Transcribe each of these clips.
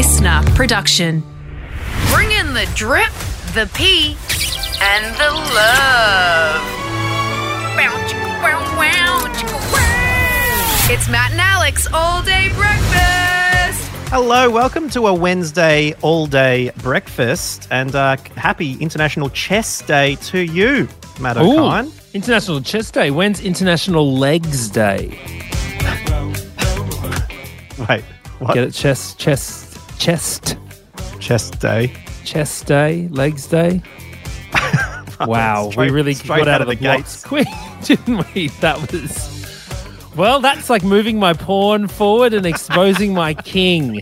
listener production. Bring in the drip, the pee, and the love. Bow, chicka, wow, wow, chicka, wow. It's Matt and Alex all day breakfast. Hello, welcome to a Wednesday all day breakfast and uh, happy International Chess Day to you, Matt Ooh, Okine. International Chess Day. When's International Legs Day? Wait, what? Get it? Chest, chest, chest, Day. chest day, legs day. wow, Straight- we really got out, out of the the blocks quick, didn't we? That was. Well, that's like moving my pawn forward and exposing my king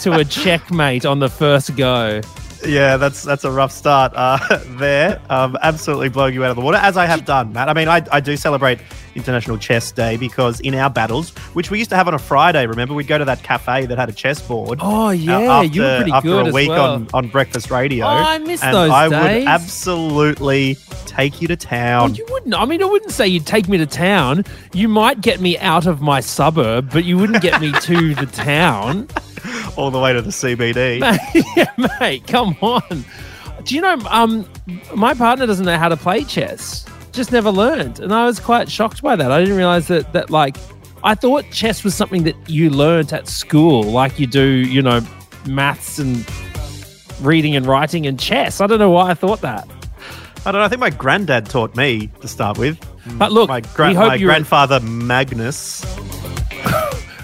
to a checkmate on the first go. Yeah, that's that's a rough start uh, there. Um, absolutely blowing you out of the water, as I have done, Matt. I mean, I, I do celebrate International Chess Day because in our battles, which we used to have on a Friday, remember, we'd go to that cafe that had a chess board. Oh uh, yeah, after, you were pretty after good a as week well. on, on breakfast radio. Oh, I miss and those I days. would absolutely take you to town. Well, you wouldn't. I mean, I wouldn't say you'd take me to town. You might get me out of my suburb, but you wouldn't get me to the town. all the way to the CBD. Mate, yeah, mate, come on. Do you know? Um, my partner doesn't know how to play chess. Just never learned, and I was quite shocked by that. I didn't realize that that like I thought chess was something that you learnt at school, like you do, you know, maths and reading and writing and chess. I don't know why I thought that. I don't know. I think my granddad taught me to start with. But look, My, gra- my grandfather Magnus.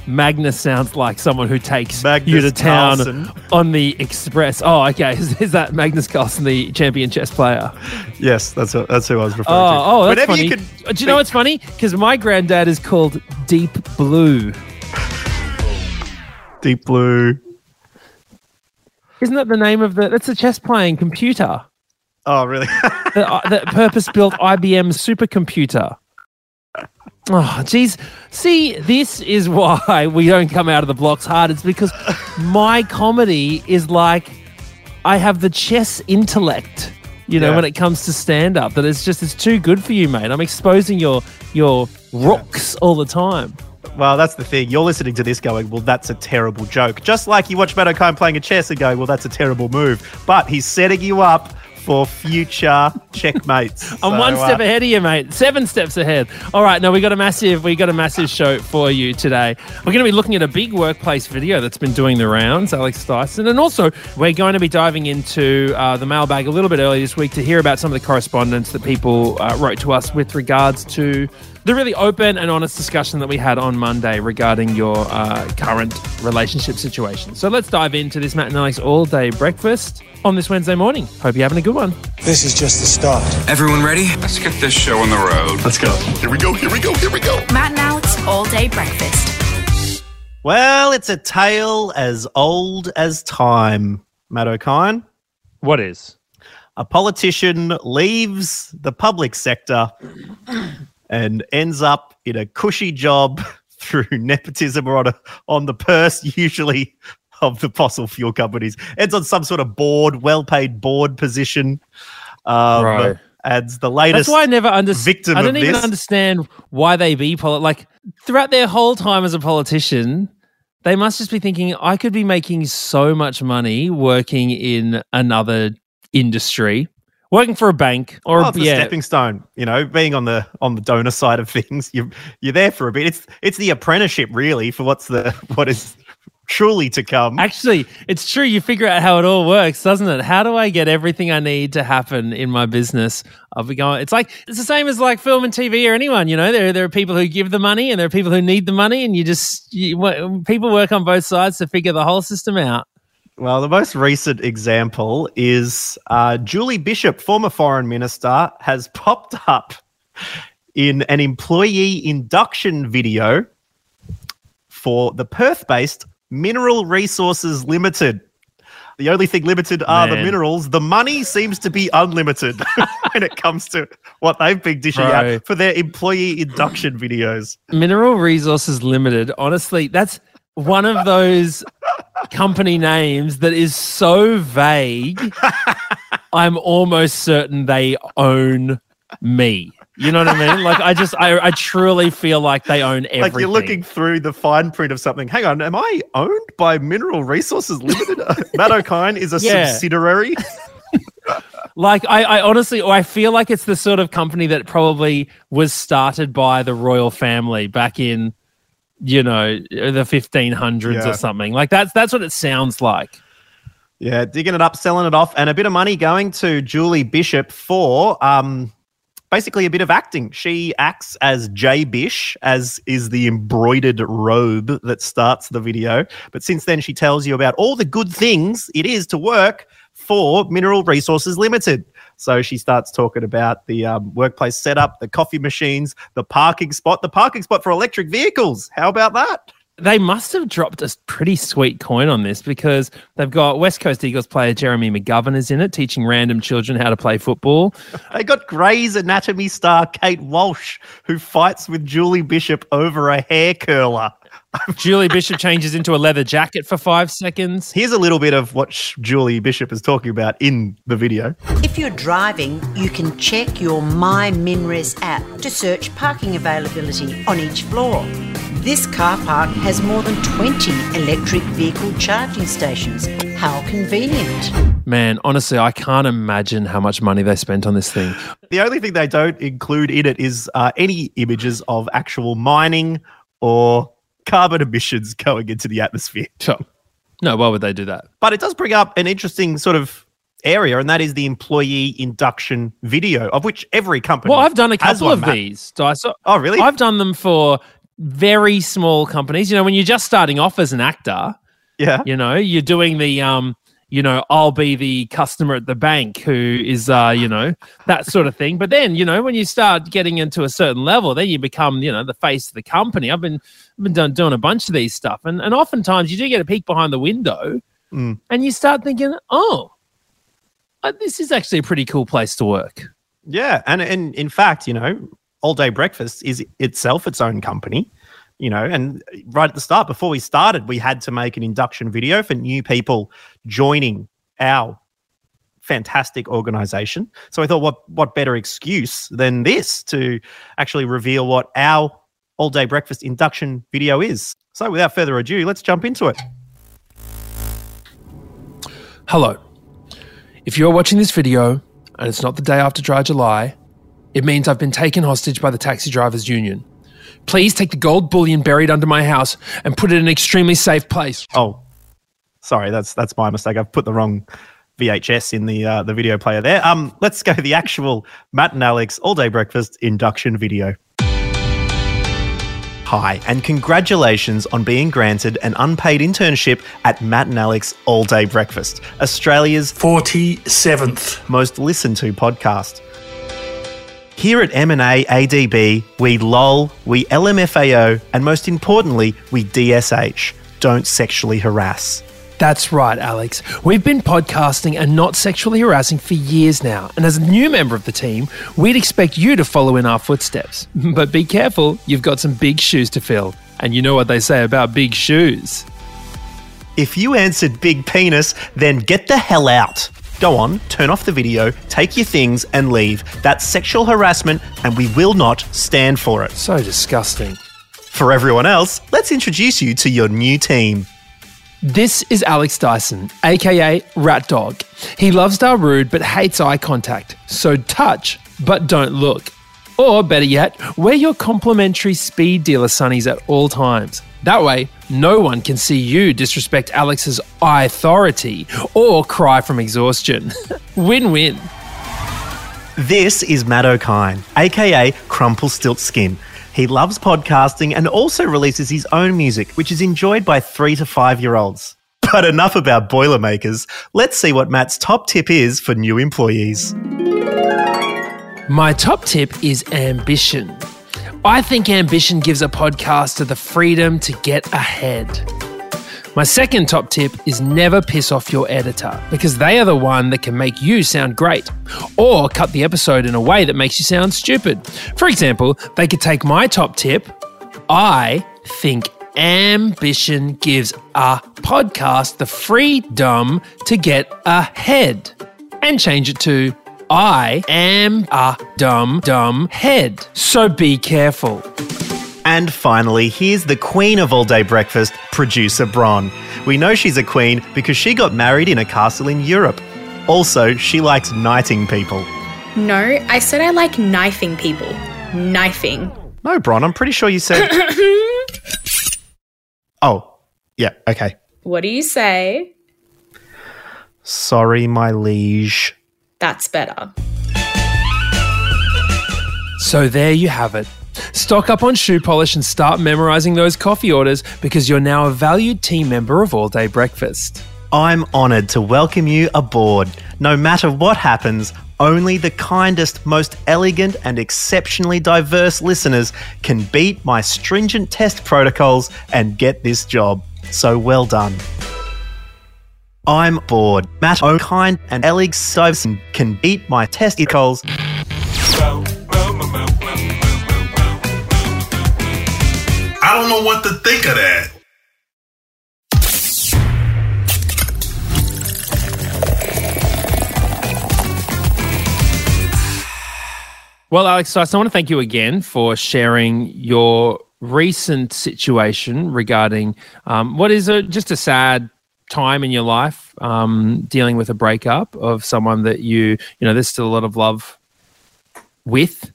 Magnus sounds like someone who takes Magnus you to town Carlsen. on the express. Oh, okay. Is, is that Magnus Carlsen, the champion chess player? Yes, that's who, that's who I was referring to. Oh, oh, that's Whenever funny. you could Uh, Do you know what's funny? Because my granddad is called Deep Blue. Deep Blue. Isn't that the name of the? That's the chess playing computer, Oh, really? the, uh, the purpose-built IBM supercomputer. Oh, geez. See, this is why we don't come out of the blocks hard. It's because my comedy is like I have the chess intellect. You know, Yeah. when it comes to stand-up, that it's just it's too good for you, mate. I'm exposing your your rooks all the time. well, that's the thing. You're listening to this going, well, that's a terrible joke. Just like you watch Matt Okine playing a chess and going, well, that's a terrible move. But he's setting you up for future checkmates. I'm So, one uh, step ahead of you, mate. Seven steps ahead. All right, now we got a massive, we got a massive show for you today. We're going to be looking at a big workplace video that's been doing the rounds, Alex Dyson, and also we're going to be diving into uh, the mailbag a little bit early this week to hear about some of the correspondence that people uh, wrote to us with regards to the really open and honest discussion that we had on Monday regarding your uh, current relationship situation. So let's dive into this Matt and Alex all day breakfast on this Wednesday morning. Hope you're having a good one. This is just the start. Everyone ready? Let's get this show on the road. Let's go. Here we go. Here we go. Here we go. Matt and Alex all day breakfast. Well, it's a tale as old as time, Matt Okine. What is? a politician leaves the public sector and ends up in a cushy job through nepotism or on, a, on the purse, usually of the fossil fuel companies. Ends on some sort of board, well paid board position. Um, Right. Adds the latest. That's why I never understood. victim I don't even this. understand why they be like throughout their whole time as a politician. They must just be thinking, I could be making so much money working in another industry, working for a bank, or it's a yeah, stepping stone, you know, being on the on the donor side of things. You you're there for a bit. It's it's the apprenticeship really for what's the what is truly to come. Actually, it's true. You figure out how it all works, doesn't it? How do I get everything I need to happen in my business? I'll be going. It's like it's the same as like film and TV or anyone. You know, there there are people who give the money and there are people who need the money, and you just you, people work on both sides to figure the whole system out. Well, the most recent example is uh, Julie Bishop, former foreign minister, has popped up in an employee induction video for the Perth based Mineral Resources Limited. The only thing limited are the minerals. The money seems to be unlimited when it comes to what they've been dishing Right. out for their employee induction videos. Mineral Resources Limited. Honestly, that's one of those company names that is so vague. I'm almost certain they own me. You know what I mean? Like I just, I, I truly feel like they own everything. Like you're looking through the fine print of something. Hang on, am I owned by Mineral Resources Limited? Matt Okine is a Yeah. subsidiary. Like I, I honestly, or I feel like it's the sort of company that probably was started by the royal family back in, you know, the 1500s Yeah. or something. Like that's that's what it sounds like. Yeah, digging it up, selling it off, and a bit of money going to Julie Bishop for um, basically a bit of acting. She acts as Jay Bish, as is the embroidered robe that starts the video. But since then, she tells you about all the good things it is to work for Mineral Resources Limited. So she starts talking about the um, workplace setup, the coffee machines, the parking spot, the parking spot for electric vehicles. How about that? They must have dropped a pretty sweet coin on this because they've got West Coast Eagles player Jeremy McGovern is in it, teaching random children how to play football. They got Grey's Anatomy star Kate Walsh, who fights with Julie Bishop over a hair curler. Julie Bishop changes into a leather jacket for five seconds. Here's a little bit of what Julie Bishop is talking about in the video. If you're driving, you can check your My MinRes app to search parking availability on each floor. This car park has more than 20 electric vehicle charging stations. How convenient. Man, honestly, I can't imagine how much money they spent on this thing. The only thing they don't include in it is uh, any images of actual mining or carbon emissions going into the atmosphere. Sure. No, why would they do that? But it does bring up an interesting sort of area, and that is the employee induction video, of which every company. Well, I've done a couple one, of Matt. these. Oh, really? I've done them for very small companies. You know, when you're just starting off as an actor, yeah. you know, you're doing the um, you know, I'll be the customer at the bank who is uh, you know, that sort of thing. But then, you know, when you start getting into a certain level, then you become, you know, the face of the company. I've been I've been done, doing a bunch of these stuff. And and oftentimes you do get a peek behind the window Mm. and you start thinking, oh, uh, this is actually a pretty cool place to work. Yeah, and and in fact, you know, All Day Breakfast is itself its own company. You know, and right at the start, before we started, we had to make an induction video for new people joining our fantastic organization. So I thought, what what better excuse than this to actually reveal what our All Day Breakfast induction video is? So without further ado, let's jump into it. Hello. If you're watching this video and it's not the day after Dry July, it means I've been taken hostage by the Taxi Drivers Union. Please take the gold bullion buried under my house and put it in an extremely safe place. Oh, sorry, that's that's my mistake. I've put the wrong VHS in the uh, the video player there. Um, let's go to the actual Matt and Alex all day breakfast induction video. Hi, and congratulations on being granted an unpaid internship at Matt and Alex All Day Breakfast, Australia's 47th. most listened to podcast. Here at M&A ADB, we LOL, we LMFAO, and most importantly, we DSH, don't sexually harass. That's right, Alex. We've been podcasting and not sexually harassing for years now. And as a new member of the team, we'd expect you to follow in our footsteps. But be careful, you've got some big shoes to fill. And you know what they say about big shoes. If you answered big penis, then get the hell out. Go on, turn off the video, take your things, and leave. That's sexual harassment, and we will not stand for it. So disgusting. For everyone else, let's introduce you to your new team. This is Alex Dyson, aka Rat Dog. He loves Darude but hates eye contact, so touch but don't look. Or better yet, wear your complimentary speed dealer sunnies at all times. That way, no one can see you disrespect Alex's authority or cry from exhaustion. win win. This is Matt Okine, aka Crumple Stilt Skin. He loves podcasting and also releases his own music, which is enjoyed by three to five year olds. But enough about Boilermakers. Let's see what Matt's top tip is for new employees. My top tip is ambition. I think ambition gives a podcaster the freedom to get ahead. My second top tip is never piss off your editor because they are the one that can make you sound great or cut the episode in a way that makes you sound stupid. For example, they could take my top tip I think ambition gives a podcast the freedom to get ahead and change it to I am a dumb, dumb head. So be careful. And finally, here's the queen of all day breakfast, producer Bron. We know she's a queen because she got married in a castle in Europe. Also, she likes knighting people. No, I said I like knifing people. Knifing. No, Bron, I'm pretty sure you said. oh, yeah, okay. What do you say? Sorry, my liege. That's better. So there you have it. Stock up on shoe polish and start memorizing those coffee orders because you're now a valued team member of All Day Breakfast. I'm honoured to welcome you aboard. No matter what happens, only the kindest, most elegant, and exceptionally diverse listeners can beat my stringent test protocols and get this job. So well done. I'm bored. Matt O'Kind and Alex Siveson can beat my test protocols. I don't know what to think of that. Well, Alex Stice, I want to thank you again for sharing your recent situation regarding um, what is a, just a sad time in your life, um, dealing with a breakup of someone that you, you know, there's still a lot of love with.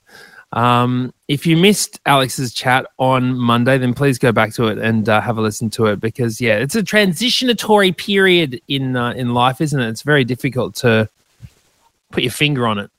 Um, if you missed Alex's chat on Monday, then please go back to it and uh, have a listen to it because, yeah, it's a transitionatory period in uh, in life, isn't it? It's very difficult to put your finger on it.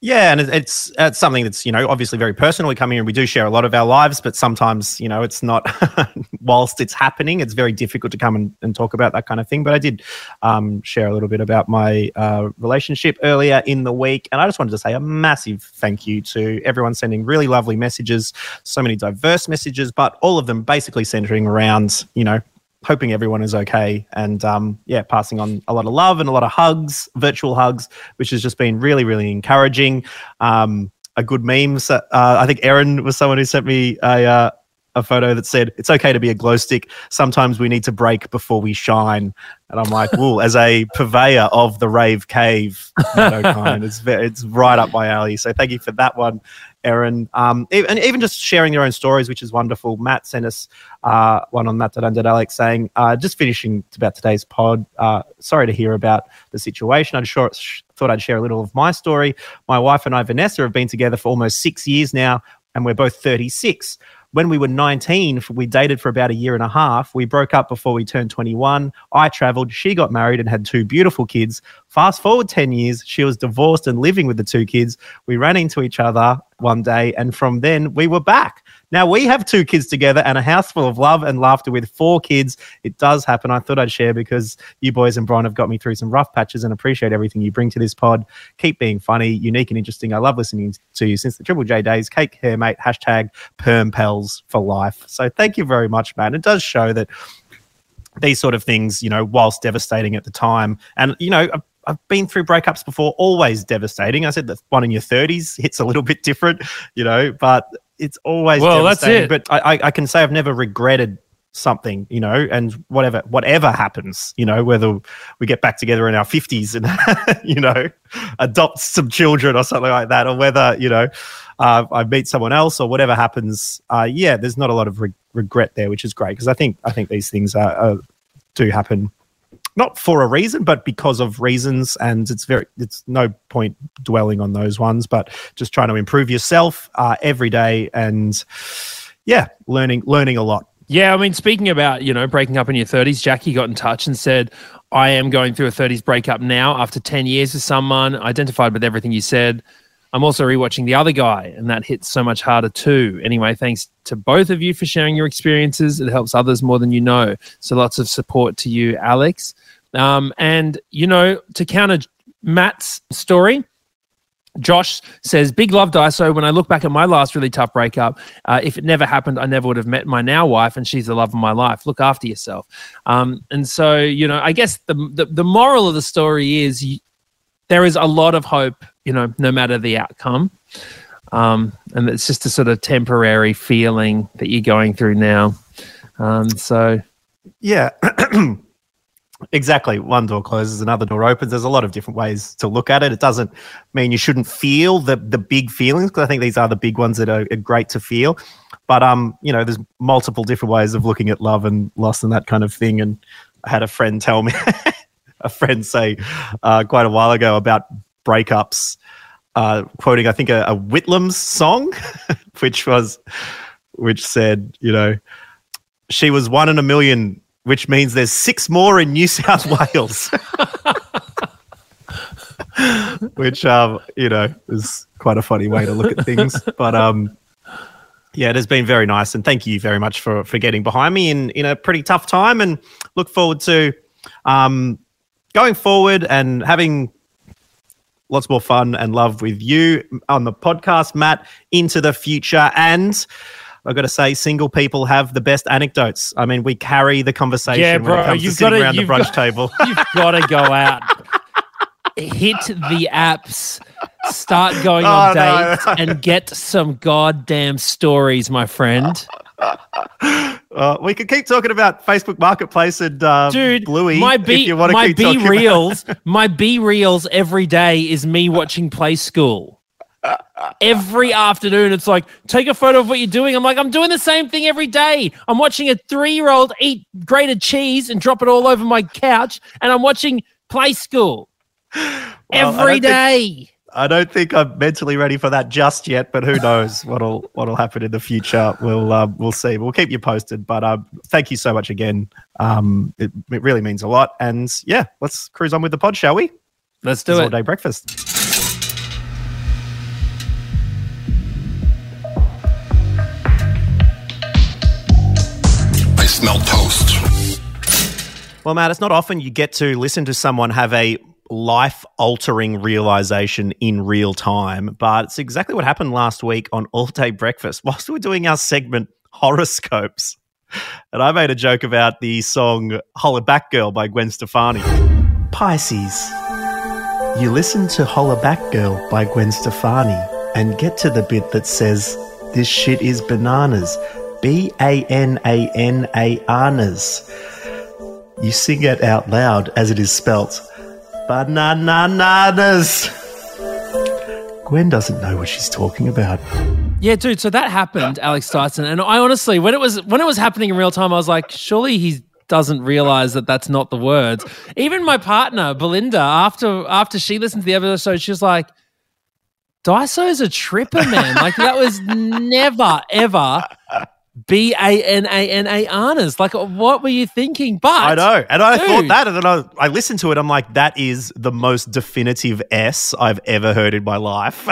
Yeah, and it's it's something that's you know obviously very personal. We come here and we do share a lot of our lives, but sometimes you know it's not. whilst it's happening, it's very difficult to come and, and talk about that kind of thing. But I did um, share a little bit about my uh, relationship earlier in the week, and I just wanted to say a massive thank you to everyone sending really lovely messages, so many diverse messages, but all of them basically centering around you know hoping everyone is okay and um, yeah passing on a lot of love and a lot of hugs virtual hugs which has just been really really encouraging. Um, a good meme uh, i think Erin was someone who sent me a uh, a photo that said it's okay to be a glow stick sometimes we need to break before we shine and i'm like well as a purveyor of the rave cave it's, it's right up my alley so thank you for that one Erin, um, and even just sharing your own stories, which is wonderful. Matt sent us uh, one on Matt that Alex saying, uh, just finishing about today's pod. Uh, sorry to hear about the situation. I sure, thought I'd share a little of my story. My wife and I, Vanessa, have been together for almost six years now, and we're both 36 when we were 19, we dated for about a year and a half. We broke up before we turned 21. I traveled. She got married and had two beautiful kids. Fast forward 10 years, she was divorced and living with the two kids. We ran into each other one day, and from then we were back. Now we have two kids together and a house full of love and laughter with four kids. It does happen. I thought I'd share because you boys and Brian have got me through some rough patches and appreciate everything you bring to this pod. Keep being funny, unique, and interesting. I love listening to you since the Triple J days. Cake hair, mate. Hashtag perm pals for life. So thank you very much, man. It does show that these sort of things, you know, whilst devastating at the time, and you know, I've been through breakups before, always devastating. I said that one in your 30s hits a little bit different, you know, but it's always well, that's it. But I, I can say I've never regretted something, you know, and whatever whatever happens, you know, whether we get back together in our fifties and you know adopt some children or something like that, or whether you know uh, I meet someone else or whatever happens. Uh, yeah, there's not a lot of re- regret there, which is great because I think I think these things are, are, do happen not for a reason, but because of reasons. And it's very, it's no point dwelling on those ones, but just trying to improve yourself uh, every day and yeah, learning, learning a lot. Yeah, I mean, speaking about you know breaking up in your thirties, Jackie got in touch and said, "I am going through a thirties breakup now after ten years with someone." Identified with everything you said. I'm also rewatching The Other Guy, and that hits so much harder too. Anyway, thanks to both of you for sharing your experiences. It helps others more than you know. So lots of support to you, Alex. Um, and, you know, to counter Matt's story, Josh says, Big love, Daiso. When I look back at my last really tough breakup, uh, if it never happened, I never would have met my now wife, and she's the love of my life. Look after yourself. Um, and so, you know, I guess the, the, the moral of the story is there is a lot of hope, you know, no matter the outcome. Um, and it's just a sort of temporary feeling that you're going through now. Um, so, yeah. Exactly. One door closes, another door opens. There's a lot of different ways to look at it. It doesn't mean you shouldn't feel the the big feelings because I think these are the big ones that are, are great to feel. But um, you know, there's multiple different ways of looking at love and loss and that kind of thing. And I had a friend tell me, a friend say uh, quite a while ago about breakups, uh, quoting I think a, a Whitlams song, which was, which said, you know, she was one in a million which means there's six more in New South Wales. which um, you know, is quite a funny way to look at things. But um yeah, it has been very nice and thank you very much for for getting behind me in in a pretty tough time and look forward to um going forward and having lots more fun and love with you on the podcast, Matt, into the future and I've got to say, single people have the best anecdotes. I mean, we carry the conversation Yeah, when bro, it comes you've sitting gotta- around the brunch got- table. You've got to go out, hit the apps, start going on Oh, no. dates, and get some goddamn stories, my friend. Uh, we could keep talking about Facebook Marketplace and uh, Dude, Bluey my if B, you want to my keep B reels, my B reels every day is me watching Play School. Every afternoon, it's like take a photo of what you're doing. I'm like, I'm doing the same thing every day. I'm watching a three year old eat grated cheese and drop it all over my couch, and I'm watching Play School Well, every I don't think- I don't think I'm mentally ready for that just yet, but who knows what'll what'll happen in the future? We'll um, we'll see. We'll keep you posted. But um, thank you so much again. Um, it, it really means a lot. And yeah, let's cruise on with the pod, shall we? Let's This do is all day breakfast. Well, Matt, it's not often you get to listen to someone have a life altering realization in real time, but it's exactly what happened last week on All Day Breakfast whilst we were doing our segment Horoscopes. And I made a joke about the song Hollaback Girl by Gwen Stefani. Pisces. You listen to Hollaback Girl by Gwen Stefani and get to the bit that says, This shit is bananas. B A N A N A. You sing it out loud as it is spelt. Bananas. Gwen doesn't know what she's talking about. Yeah, dude. So that happened, Alex Dyson, and I honestly, when it was when it was happening in real time, I was like, surely he doesn't realize that that's not the words. Even my partner, Belinda, after after she listened to the episode, she was like, "Daiso's a tripper, man. like that was never ever." B A N A N A Anas. Like, what were you thinking? But I know. And I thought that, and then I, I listened to it. I'm like, that is the most definitive S I've ever heard in my life.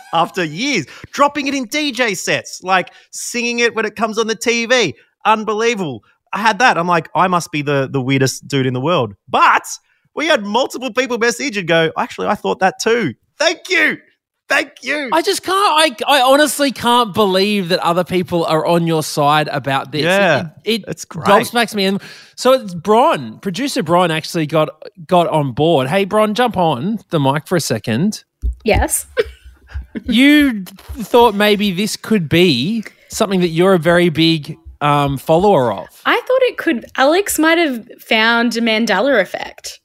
After years, dropping it in DJ sets, like singing it when it comes on the TV. Unbelievable. I had that. I'm like, I must be the, the weirdest dude in the world. But we had multiple people message and go, actually, I thought that too. Thank you. Thank you. I just can't. I, I honestly can't believe that other people are on your side about this. Yeah, it, it, it's great. gobsmacks me. And so it's Bron, producer Bron, actually got got on board. Hey, Bron, jump on the mic for a second. Yes. You thought maybe this could be something that you're a very big um, follower of. I thought it could. Alex might have found a Mandela effect.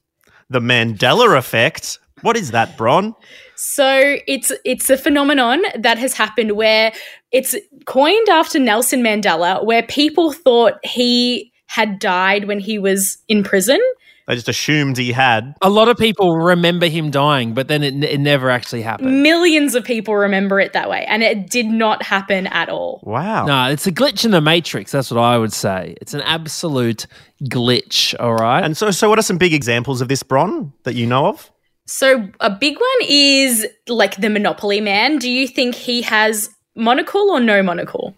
the Mandela effect. What is that, Bron? So it's it's a phenomenon that has happened where it's coined after Nelson Mandela, where people thought he had died when he was in prison. I just assumed he had. A lot of people remember him dying, but then it, it never actually happened. Millions of people remember it that way, and it did not happen at all. Wow. No, it's a glitch in the matrix. That's what I would say. It's an absolute glitch. All right. And so, so what are some big examples of this, Bron, that you know of? So a big one is like the Monopoly Man. Do you think he has monocle or no monocle?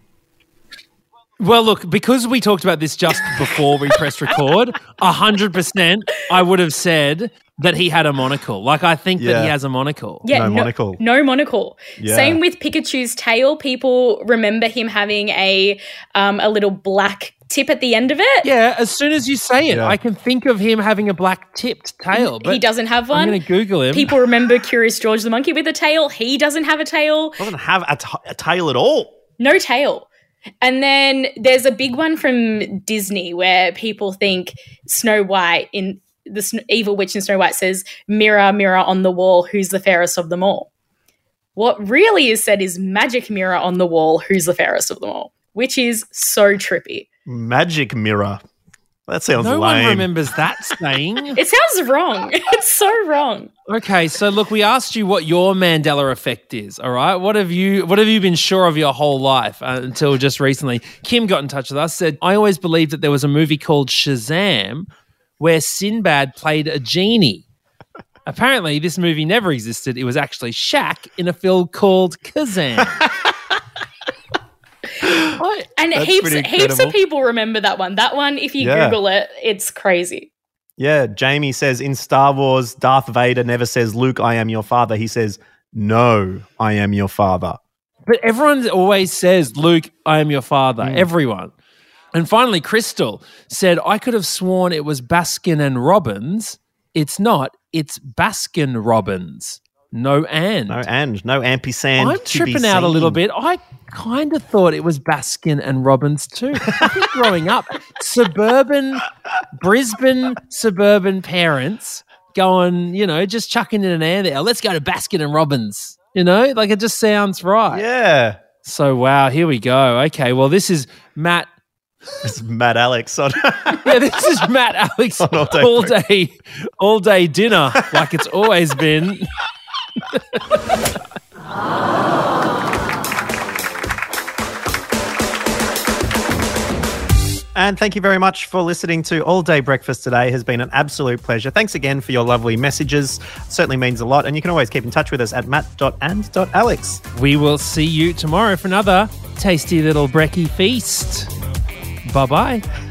Well, look, because we talked about this just before we pressed record, hundred percent, I would have said that he had a monocle. Like I think that he has a monocle. Yeah, No monocle. No monocle. Yeah. Same with Pikachu's tail. People remember him having a um, a little black tip at the end of it. Yeah, as soon as you say it, Yeah. I can think of him having a black tipped tail. But he doesn't have one. I'm going to Google him. People remember Curious George the monkey with a tail. He doesn't have a tail. Doesn't have a, t- a tail at all. No tail. And then there's a big one from Disney where people think Snow White in the Sn- evil witch in Snow White says, "Mirror, mirror on the wall, who's the fairest of them all." What really is said is, "Magic mirror on the wall, who's the fairest of them all," which is so trippy. Magic mirror. That sounds No lame. one remembers that saying. It sounds wrong. It's so wrong. Okay, so look, we asked you what your Mandela effect is. All right, what have you what have you been sure of your whole life uh, until just recently? Kim got in touch with us. Said I always believed that there was a movie called Shazam where Sinbad played a genie. Apparently, this movie never existed. It was actually Shaq in a film called Kazam. What? And That's heaps, heaps of people remember that one. That one, if you Yeah. Google it, it's crazy. Yeah, Jamie says in Star Wars, Darth Vader never says, Luke, I am your father. He says, No, I am your father. But everyone always says, Luke, I am your father. Hmm. Everyone. And finally, Crystal said, I could have sworn it was Baskin and Robbins. It's not. It's Baskin Robbins. No and. No, and no ampersand. I'm tripping out a little bit. I kind of thought it was Baskin and Robbins too. I think growing up, suburban, Brisbane suburban parents going, you know, just chucking in an air there. Let's go to Baskin and Robbins. You know, like it just sounds right. Yeah. So wow, here we go. Okay, well this is Matt. It's Matt Alex on. Yeah, this is Matt Alex On all day all day, all day dinner, like it's always been. And thank you very much for listening to All Day Breakfast today. It has been an absolute pleasure. Thanks again for your lovely messages. Certainly means a lot. And you can always keep in touch with us at matt.and.alex. We will see you tomorrow for another tasty little brekkie feast. Bye bye.